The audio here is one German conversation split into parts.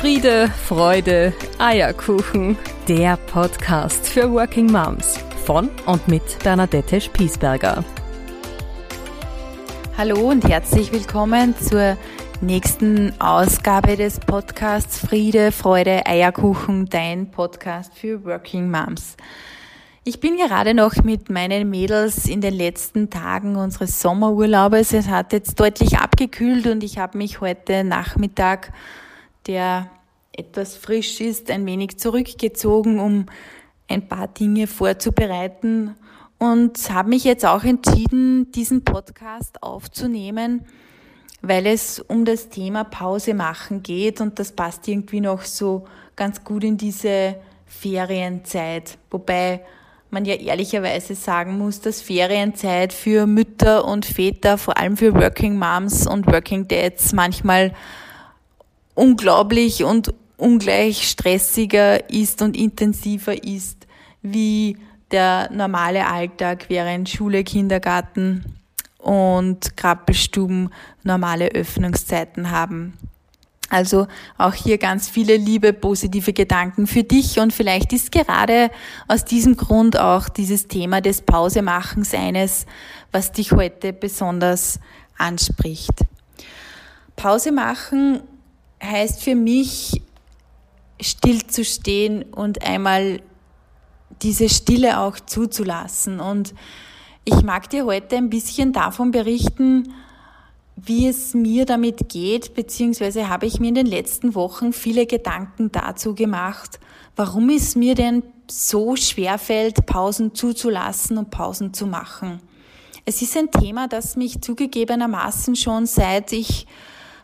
Friede, Freude, Eierkuchen. Der Podcast für Working Moms von und mit Bernadette Spiesberger. Hallo und herzlich willkommen zur nächsten Ausgabe des Podcasts Friede, Freude, Eierkuchen, dein Podcast für Working Moms. Ich bin gerade noch mit meinen Mädels in den letzten Tagen unseres Sommerurlaubes. Es hat jetzt deutlich abgekühlt und ich habe mich heute Nachmittag der etwas frisch ist, ein wenig zurückgezogen, um ein paar Dinge vorzubereiten und habe mich jetzt auch entschieden, diesen Podcast aufzunehmen, weil es um das Thema Pause machen geht und das passt irgendwie noch so ganz gut in diese Ferienzeit. Wobei man ja ehrlicherweise sagen muss, dass Ferienzeit für Mütter und Väter, vor allem für Working Moms und Working Dads manchmal unglaublich und ungleich stressiger ist und intensiver ist wie der normale Alltag während Schule, Kindergarten und Krabbelstuben normale Öffnungszeiten haben. Also auch hier ganz viele liebe, positive Gedanken für dich und vielleicht ist gerade aus diesem Grund auch dieses Thema des Pausemachens eines, was dich heute besonders anspricht. Pause machen heißt für mich, still zu stehen und einmal diese Stille auch zuzulassen. Und ich mag dir heute ein bisschen davon berichten, wie es mir damit geht, beziehungsweise habe ich mir in den letzten Wochen viele Gedanken dazu gemacht, warum es mir denn so schwer fällt, Pausen zuzulassen und Pausen zu machen. Es ist ein Thema, das mich zugegebenermaßen schon seit ich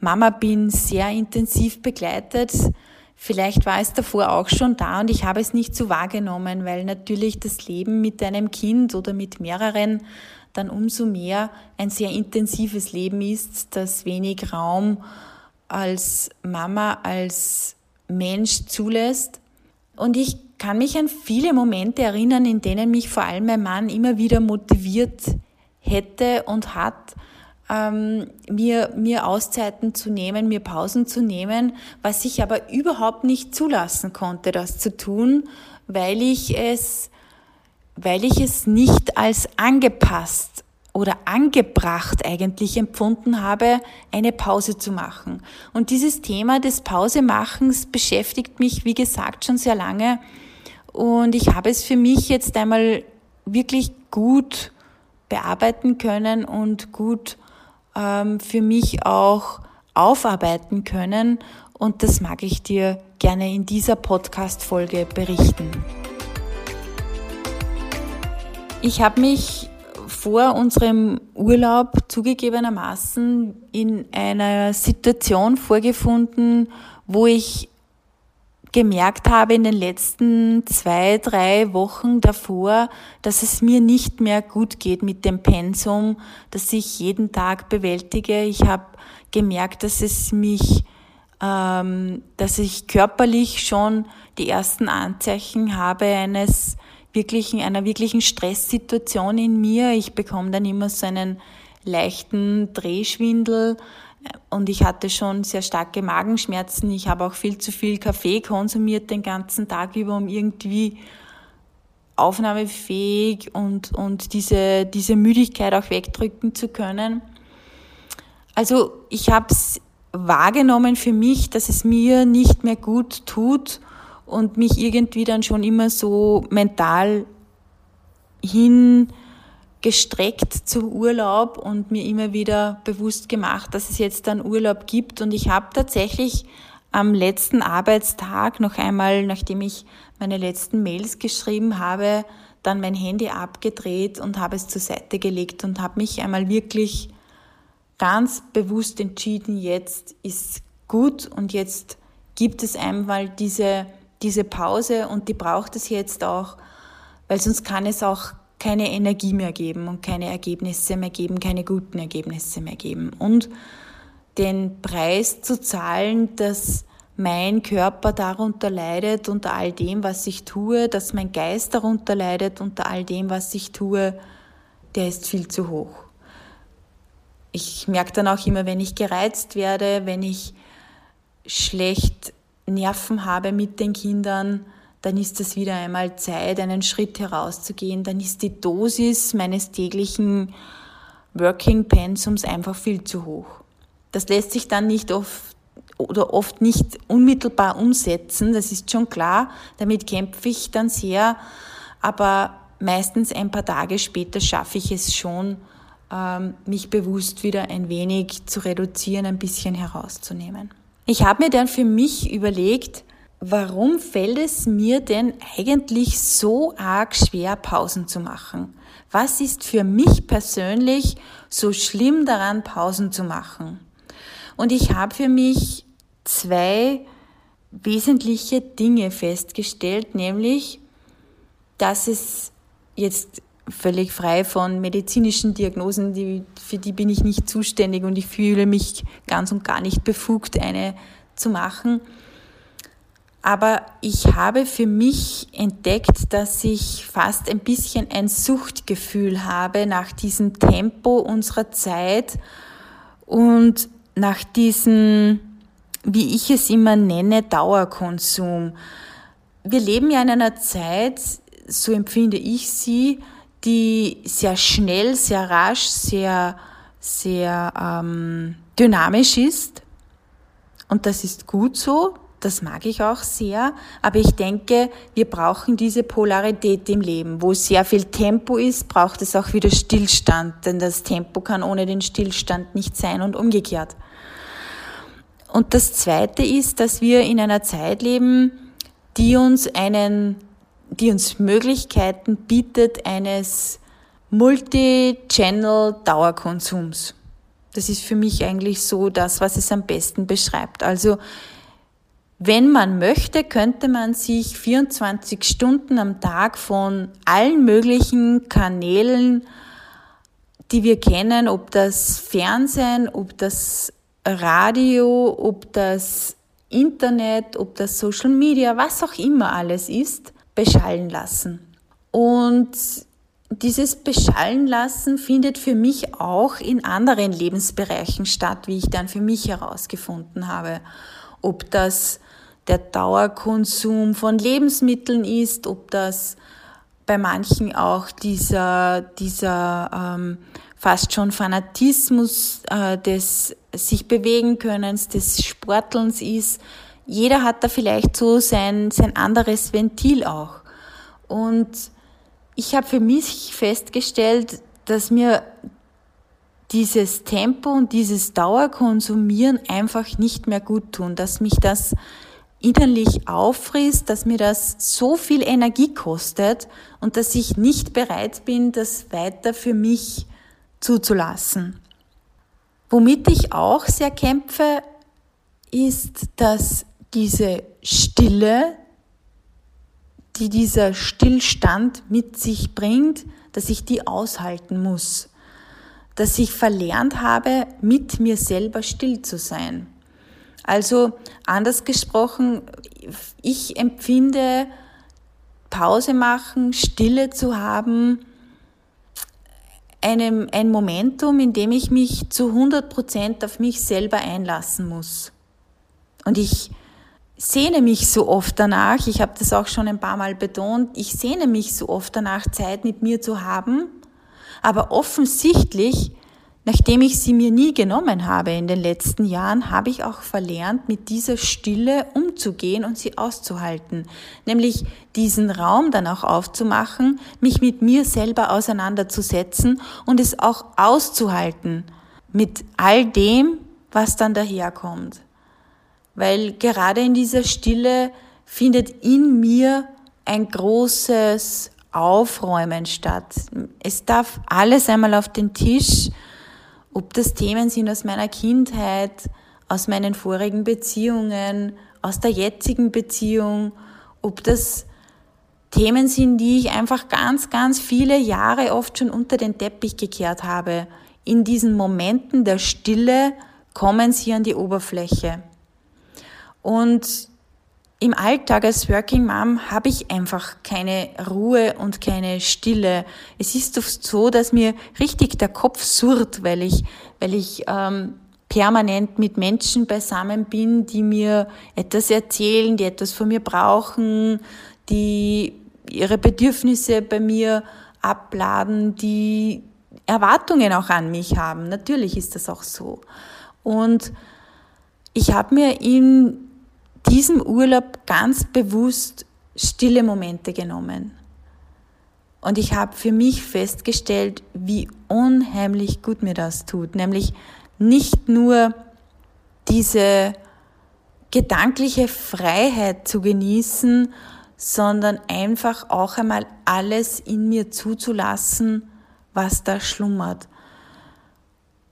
Mama bin, sehr intensiv begleitet. Vielleicht war es davor auch schon da und ich habe es nicht so wahrgenommen, weil natürlich das Leben mit einem Kind oder mit mehreren dann umso mehr ein sehr intensives Leben ist, das wenig Raum als Mama, als Mensch zulässt. Und ich kann mich an viele Momente erinnern, in denen mich vor allem mein Mann immer wieder motiviert hätte und hat, ähm, mir, mir Auszeiten zu nehmen, mir Pausen zu nehmen, was ich aber überhaupt nicht zulassen konnte, das zu tun, weil ich es, weil ich es nicht als angepasst oder angebracht eigentlich empfunden habe, eine Pause zu machen. Und dieses Thema des Pausemachens beschäftigt mich, wie gesagt, schon sehr lange. Und ich habe es für mich jetzt einmal wirklich gut bearbeiten können und gut ähm, für mich auch aufarbeiten können. Und das mag ich dir gerne in dieser Podcast-Folge berichten. Ich habe mich vor unserem Urlaub zugegebenermaßen in einer Situation vorgefunden, wo ich gemerkt habe in den letzten zwei, drei Wochen davor, dass es mir nicht mehr gut geht mit dem Pensum, das ich jeden Tag bewältige. Ich habe gemerkt, dass es mich, ähm, dass ich körperlich schon die ersten Anzeichen habe eines wirklichen, einer wirklichen Stresssituation in mir. Ich bekomme dann immer so einen leichten Drehschwindel, und ich hatte schon sehr starke Magenschmerzen. Ich habe auch viel zu viel Kaffee konsumiert den ganzen Tag über, um irgendwie aufnahmefähig und, und diese, diese Müdigkeit auch wegdrücken zu können. Also ich habe es wahrgenommen für mich, dass es mir nicht mehr gut tut und mich irgendwie dann schon immer so mental hin gestreckt zum Urlaub und mir immer wieder bewusst gemacht, dass es jetzt einen Urlaub gibt. Und ich habe tatsächlich am letzten Arbeitstag noch einmal, nachdem ich meine letzten Mails geschrieben habe, dann mein Handy abgedreht und habe es zur Seite gelegt und habe mich einmal wirklich ganz bewusst entschieden, jetzt ist gut und jetzt gibt es einmal diese, diese Pause und die braucht es jetzt auch, weil sonst kann es auch keine Energie mehr geben und keine Ergebnisse mehr geben, keine guten Ergebnisse mehr geben. Und den Preis zu zahlen, dass mein Körper darunter leidet, unter all dem, was ich tue, dass mein Geist darunter leidet, unter all dem, was ich tue, der ist viel zu hoch. Ich merke dann auch immer, wenn ich gereizt werde, wenn ich schlecht Nerven habe mit den Kindern, dann ist es wieder einmal Zeit, einen Schritt herauszugehen. Dann ist die Dosis meines täglichen Working Pensums einfach viel zu hoch. Das lässt sich dann nicht oft oder oft nicht unmittelbar umsetzen, das ist schon klar. Damit kämpfe ich dann sehr, aber meistens ein paar Tage später schaffe ich es schon, ähm, mich bewusst wieder ein wenig zu reduzieren, ein bisschen herauszunehmen. Ich habe mir dann für mich überlegt, warum fällt es mir denn eigentlich so arg schwer, Pausen zu machen? Was ist für mich persönlich so schlimm daran, Pausen zu machen? Und ich habe für mich zwei wesentliche Dinge festgestellt, nämlich, dass es jetzt völlig frei von medizinischen Diagnosen, die, für die bin ich nicht zuständig und ich fühle mich ganz und gar nicht befugt, eine zu machen. Aber ich habe für mich entdeckt, dass ich fast ein bisschen ein Suchtgefühl habe nach diesem Tempo unserer Zeit und nach diesem, wie ich es immer nenne, Dauerkonsum. Wir leben ja in einer Zeit, so empfinde ich sie, die sehr schnell, sehr rasch, sehr, sehr ähm, dynamisch ist. Und das ist gut so, das mag ich auch sehr, aber ich denke, wir brauchen diese Polarität im Leben. Wo sehr viel Tempo ist, braucht es auch wieder Stillstand, denn das Tempo kann ohne den Stillstand nicht sein und umgekehrt. Und das Zweite ist, dass wir in einer Zeit leben, die uns einen, die uns Möglichkeiten bietet eines Multi-Channel-Dauerkonsums. Das ist für mich eigentlich so das, was es am besten beschreibt. Also wenn man möchte, könnte man sich 24 Stunden am Tag von allen möglichen Kanälen, die wir kennen, ob das Fernsehen, ob das Radio, ob das Internet, ob das Social Media, was auch immer alles ist, beschallen lassen. Und dieses Beschallen lassen findet für mich auch in anderen Lebensbereichen statt, wie ich dann für mich herausgefunden habe. Ob das der Dauerkonsum von Lebensmitteln ist, ob das bei manchen auch dieser, dieser ähm, fast schon Fanatismus äh, des sich bewegen Könnens, des Sportelns ist. Jeder hat da vielleicht so sein, sein anderes Ventil auch. Und ich habe für mich festgestellt, dass mir dieses Tempo und dieses Dauerkonsumieren einfach nicht mehr gut tun, dass mich das innerlich auffrisst, dass mir das so viel Energie kostet und dass ich nicht bereit bin, das weiter für mich zuzulassen. Womit ich auch sehr kämpfe, ist, dass diese Stille, die dieser Stillstand mit sich bringt, dass ich die aushalten muss. Dass ich verlernt habe, mit mir selber still zu sein. Also anders gesprochen, ich empfinde Pause machen, Stille zu haben, einem, ein Momentum, in dem ich mich zu 100 Prozent auf mich selber einlassen muss. Und ich sehne mich so oft danach, ich habe das auch schon ein paar Mal betont, ich sehne mich so oft danach, Zeit mit mir zu haben, aber offensichtlich Nachdem ich sie mir nie genommen habe in den letzten Jahren, habe ich auch verlernt, mit dieser Stille umzugehen und sie auszuhalten. Nämlich diesen Raum dann auch aufzumachen, mich mit mir selber auseinanderzusetzen und es auch auszuhalten mit all dem, was dann daherkommt. Weil gerade in dieser Stille findet in mir ein großes Aufräumen statt. Es darf alles einmal auf den Tisch, ob das Themen sind aus meiner Kindheit, aus meinen vorigen Beziehungen, aus der jetzigen Beziehung, ob das Themen sind, die ich einfach ganz, ganz viele Jahre oft schon unter den Teppich gekehrt habe. In diesen Momenten der Stille kommen sie an die Oberfläche. Und im Alltag als Working Mom habe ich einfach keine Ruhe und keine Stille. Es ist oft so, dass mir richtig der Kopf surrt, weil ich, weil ich ähm, permanent mit Menschen beisammen bin, die mir etwas erzählen, die etwas von mir brauchen, die ihre Bedürfnisse bei mir abladen, die Erwartungen auch an mich haben. Natürlich ist das auch so. Und ich habe mir in diesem Urlaub ganz bewusst stille Momente genommen. Und ich habe für mich festgestellt, wie unheimlich gut mir das tut. Nämlich nicht nur diese gedankliche Freiheit zu genießen, sondern einfach auch einmal alles in mir zuzulassen, was da schlummert.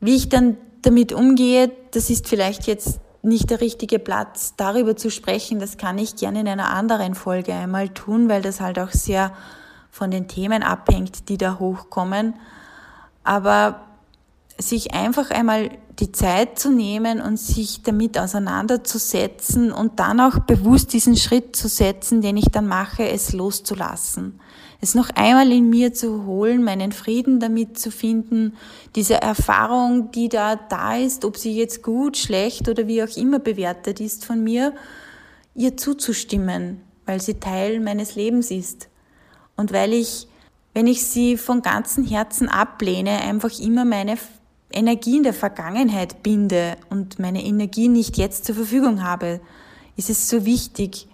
Wie ich dann damit umgehe, das ist vielleicht jetzt nicht der richtige Platz, darüber zu sprechen. Das kann ich gerne in einer anderen Folge einmal tun, weil das halt auch sehr von den Themen abhängt, die da hochkommen. Aber sich einfach einmal die Zeit zu nehmen und sich damit auseinanderzusetzen und dann auch bewusst diesen Schritt zu setzen, den ich dann mache, es loszulassen. Es noch einmal in mir zu holen, meinen Frieden damit zu finden, diese Erfahrung, die da da ist, ob sie jetzt gut, schlecht oder wie auch immer bewertet ist von mir, ihr zuzustimmen, weil sie Teil meines Lebens ist. Und weil ich, wenn ich sie von ganzem Herzen ablehne, einfach immer meine Energie in der Vergangenheit binde und meine Energie nicht jetzt zur Verfügung habe, ist es so wichtig,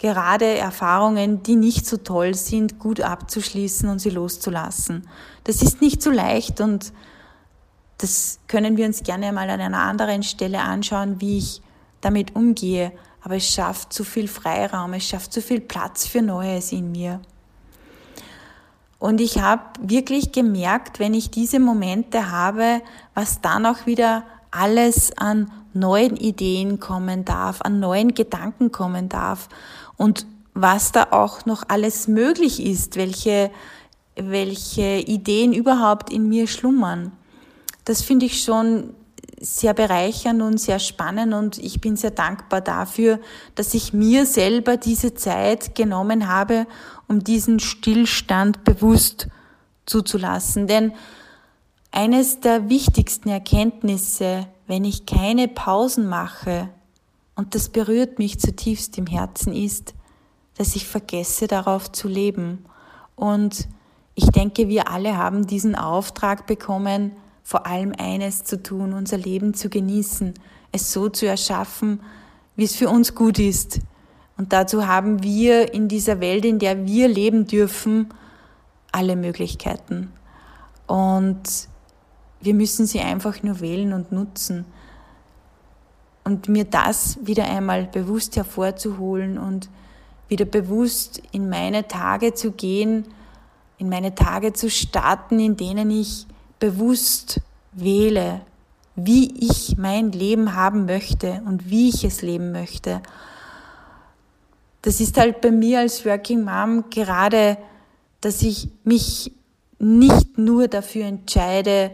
gerade Erfahrungen, die nicht so toll sind, gut abzuschließen und sie loszulassen. Das ist nicht so leicht und das können wir uns gerne mal an einer anderen Stelle anschauen, wie ich damit umgehe. Aber es schafft zu viel Freiraum, es schafft zu viel Platz für Neues in mir. Und ich habe wirklich gemerkt, wenn ich diese Momente habe, was dann auch wieder alles an neuen Ideen kommen darf, an neuen Gedanken kommen darf und was da auch noch alles möglich ist, welche, welche Ideen überhaupt in mir schlummern. Das finde ich schon sehr bereichernd und sehr spannend und ich bin sehr dankbar dafür, dass ich mir selber diese Zeit genommen habe, um diesen Stillstand bewusst zuzulassen. Denn eines der wichtigsten Erkenntnisse, wenn ich keine Pausen mache, und das berührt mich zutiefst im Herzen, ist, dass ich vergesse darauf zu leben. Und ich denke, wir alle haben diesen Auftrag bekommen, vor allem eines zu tun, unser Leben zu genießen, es so zu erschaffen, wie es für uns gut ist. Und dazu haben wir in dieser Welt, in der wir leben dürfen, alle Möglichkeiten. Und wir müssen sie einfach nur wählen und nutzen. Und mir das wieder einmal bewusst hervorzuholen und wieder bewusst in meine Tage zu gehen, in meine Tage zu starten, in denen ich bewusst wähle, wie ich mein Leben haben möchte und wie ich es leben möchte. Das ist halt bei mir als Working Mom gerade, dass ich mich nicht nur dafür entscheide,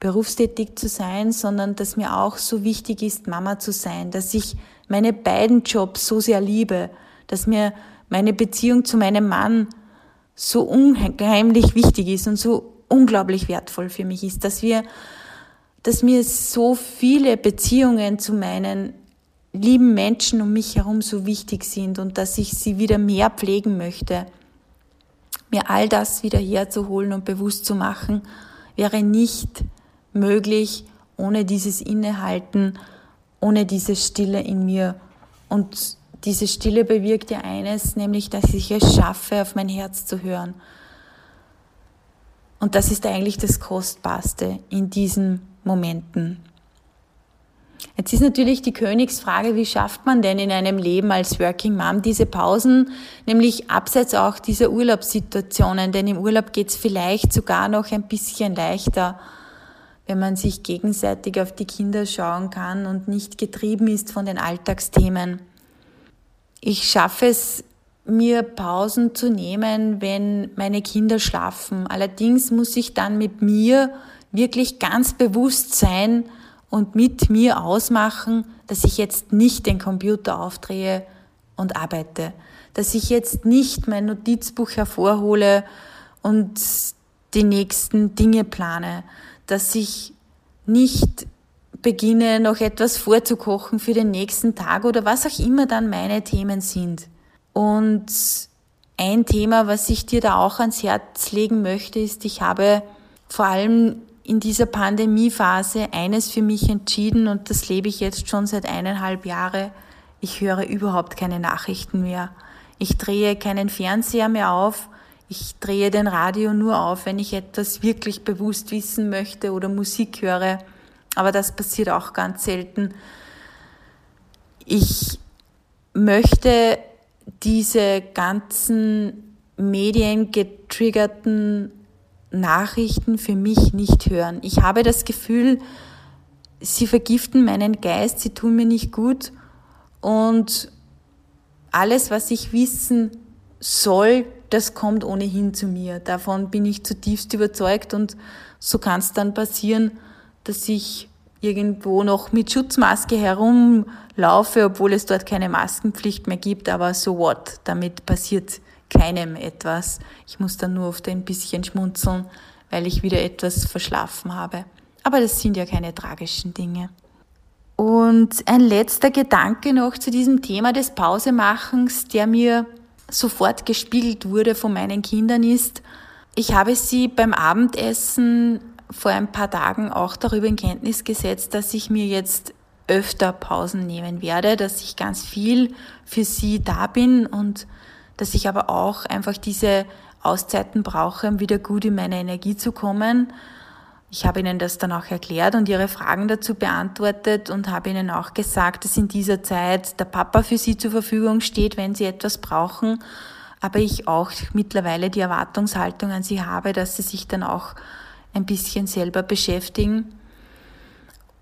berufstätig zu sein, sondern dass mir auch so wichtig ist, Mama zu sein, dass ich meine beiden Jobs so sehr liebe, dass mir meine Beziehung zu meinem Mann so unheimlich wichtig ist und so unglaublich wertvoll für mich ist, dass wir, dass mir so viele Beziehungen zu meinen lieben Menschen um mich herum so wichtig sind und dass ich sie wieder mehr pflegen möchte. Mir all das wieder herzuholen und bewusst zu machen, wäre nicht möglich ohne dieses Innehalten, ohne diese Stille in mir. Und diese Stille bewirkt ja eines, nämlich, dass ich es schaffe, auf mein Herz zu hören. Und das ist eigentlich das Kostbarste in diesen Momenten. Jetzt ist natürlich die Königsfrage, wie schafft man denn in einem Leben als Working Mom diese Pausen, nämlich abseits auch dieser Urlaubssituationen, denn im Urlaub geht es vielleicht sogar noch ein bisschen leichter, wenn man sich gegenseitig auf die Kinder schauen kann und nicht getrieben ist von den Alltagsthemen. Ich schaffe es mir Pausen zu nehmen, wenn meine Kinder schlafen. Allerdings muss ich dann mit mir wirklich ganz bewusst sein und mit mir ausmachen, dass ich jetzt nicht den Computer aufdrehe und arbeite. Dass ich jetzt nicht mein Notizbuch hervorhole und die nächsten Dinge plane. Dass ich nicht beginne noch etwas vorzukochen für den nächsten Tag oder was auch immer dann meine Themen sind. Und ein Thema, was ich dir da auch ans Herz legen möchte, ist, ich habe vor allem in dieser Pandemiephase eines für mich entschieden und das lebe ich jetzt schon seit eineinhalb Jahren. Ich höre überhaupt keine Nachrichten mehr. Ich drehe keinen Fernseher mehr auf. Ich drehe den Radio nur auf, wenn ich etwas wirklich bewusst wissen möchte oder Musik höre. Aber das passiert auch ganz selten. Ich möchte diese ganzen mediengetriggerten Nachrichten für mich nicht hören. Ich habe das Gefühl, sie vergiften meinen Geist, sie tun mir nicht gut und alles, was ich wissen soll, das kommt ohnehin zu mir. Davon bin ich zutiefst überzeugt und so kann es dann passieren, dass ich irgendwo noch mit Schutzmaske herumlaufe, obwohl es dort keine Maskenpflicht mehr gibt, aber so what, damit passiert keinem etwas. Ich muss dann nur oft ein bisschen schmunzeln, weil ich wieder etwas verschlafen habe. Aber das sind ja keine tragischen Dinge. Und ein letzter Gedanke noch zu diesem Thema des Pausemachens, der mir sofort gespiegelt wurde von meinen Kindern ist, ich habe sie beim Abendessen vor ein paar Tagen auch darüber in Kenntnis gesetzt, dass ich mir jetzt öfter Pausen nehmen werde, dass ich ganz viel für sie da bin und dass ich aber auch einfach diese Auszeiten brauche, um wieder gut in meine Energie zu kommen. Ich habe Ihnen das dann auch erklärt und Ihre Fragen dazu beantwortet und habe Ihnen auch gesagt, dass in dieser Zeit der Papa für Sie zur Verfügung steht, wenn Sie etwas brauchen. Aber ich auch mittlerweile die Erwartungshaltung an Sie habe, dass Sie sich dann auch ein bisschen selber beschäftigen.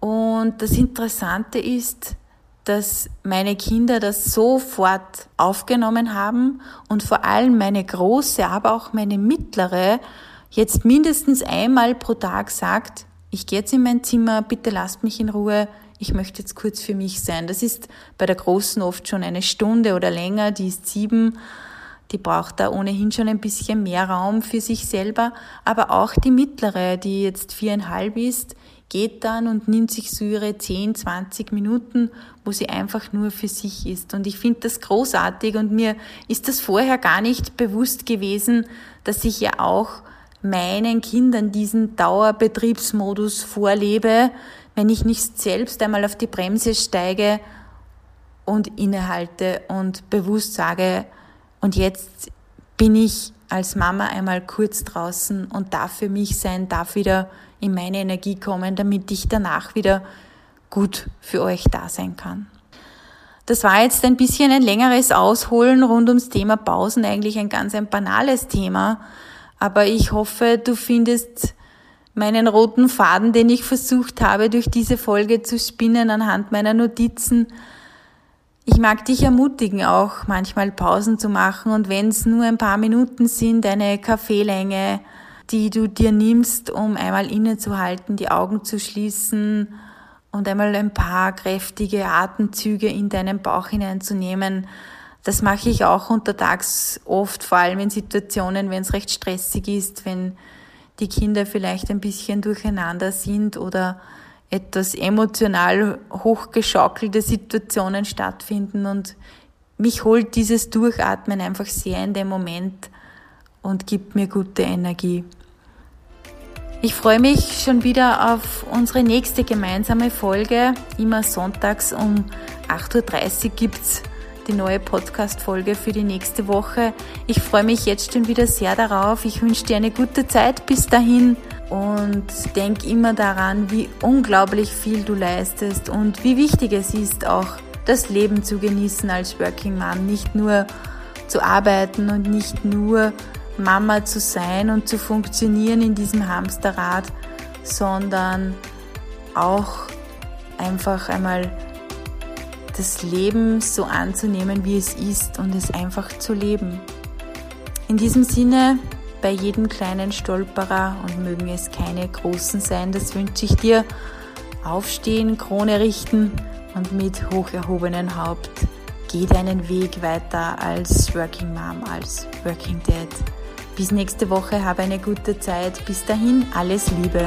Und das Interessante ist, dass meine Kinder das sofort aufgenommen haben und vor allem meine große, aber auch meine mittlere jetzt mindestens einmal pro Tag sagt, ich gehe jetzt in mein Zimmer, bitte lasst mich in Ruhe, ich möchte jetzt kurz für mich sein. Das ist bei der Großen oft schon eine Stunde oder länger, die ist sieben, die braucht da ohnehin schon ein bisschen mehr Raum für sich selber, aber auch die mittlere, die jetzt viereinhalb ist, geht dann und nimmt sich so ihre 10, 20 Minuten, wo sie einfach nur für sich ist. Und ich finde das großartig und mir ist das vorher gar nicht bewusst gewesen, dass ich ja auch meinen Kindern diesen Dauerbetriebsmodus vorlebe, wenn ich nicht selbst einmal auf die Bremse steige und innehalte und bewusst sage, und jetzt bin ich als Mama einmal kurz draußen und darf für mich sein, darf wieder in meine Energie kommen, damit ich danach wieder gut für euch da sein kann. Das war jetzt ein bisschen ein längeres Ausholen rund ums Thema Pausen, eigentlich ein ganz ein banales Thema, aber ich hoffe, du findest meinen roten Faden, den ich versucht habe, durch diese Folge zu spinnen anhand meiner Notizen. Ich mag dich ermutigen, auch manchmal Pausen zu machen und wenn es nur ein paar Minuten sind, eine Kaffeelänge, die du dir nimmst, um einmal innezuhalten, die Augen zu schließen und einmal ein paar kräftige Atemzüge in deinen Bauch hineinzunehmen. Das mache ich auch untertags oft, vor allem in Situationen, wenn es recht stressig ist, wenn die Kinder vielleicht ein bisschen durcheinander sind oder etwas emotional hochgeschaukelte Situationen stattfinden und mich holt dieses Durchatmen einfach sehr in den Moment und gibt mir gute Energie. Ich freue mich schon wieder auf unsere nächste gemeinsame Folge. Immer sonntags um 8.30 Uhr gibt's die neue Podcast-Folge für die nächste Woche. Ich freue mich jetzt schon wieder sehr darauf. Ich wünsche dir eine gute Zeit bis dahin und denk immer daran, wie unglaublich viel du leistest und wie wichtig es ist, auch das Leben zu genießen als Working Mom. Nicht nur zu arbeiten und nicht nur Mama zu sein und zu funktionieren in diesem Hamsterrad, sondern auch einfach einmal das Leben so anzunehmen, wie es ist und es einfach zu leben. In diesem Sinne, bei jedem kleinen Stolperer und mögen es keine großen sein, das wünsche ich dir. Aufstehen, Krone richten und mit hoch erhobenem Haupt geh deinen Weg weiter als Working Mom, als Working Dad. Bis nächste Woche, habe eine gute Zeit. Bis dahin, alles Liebe.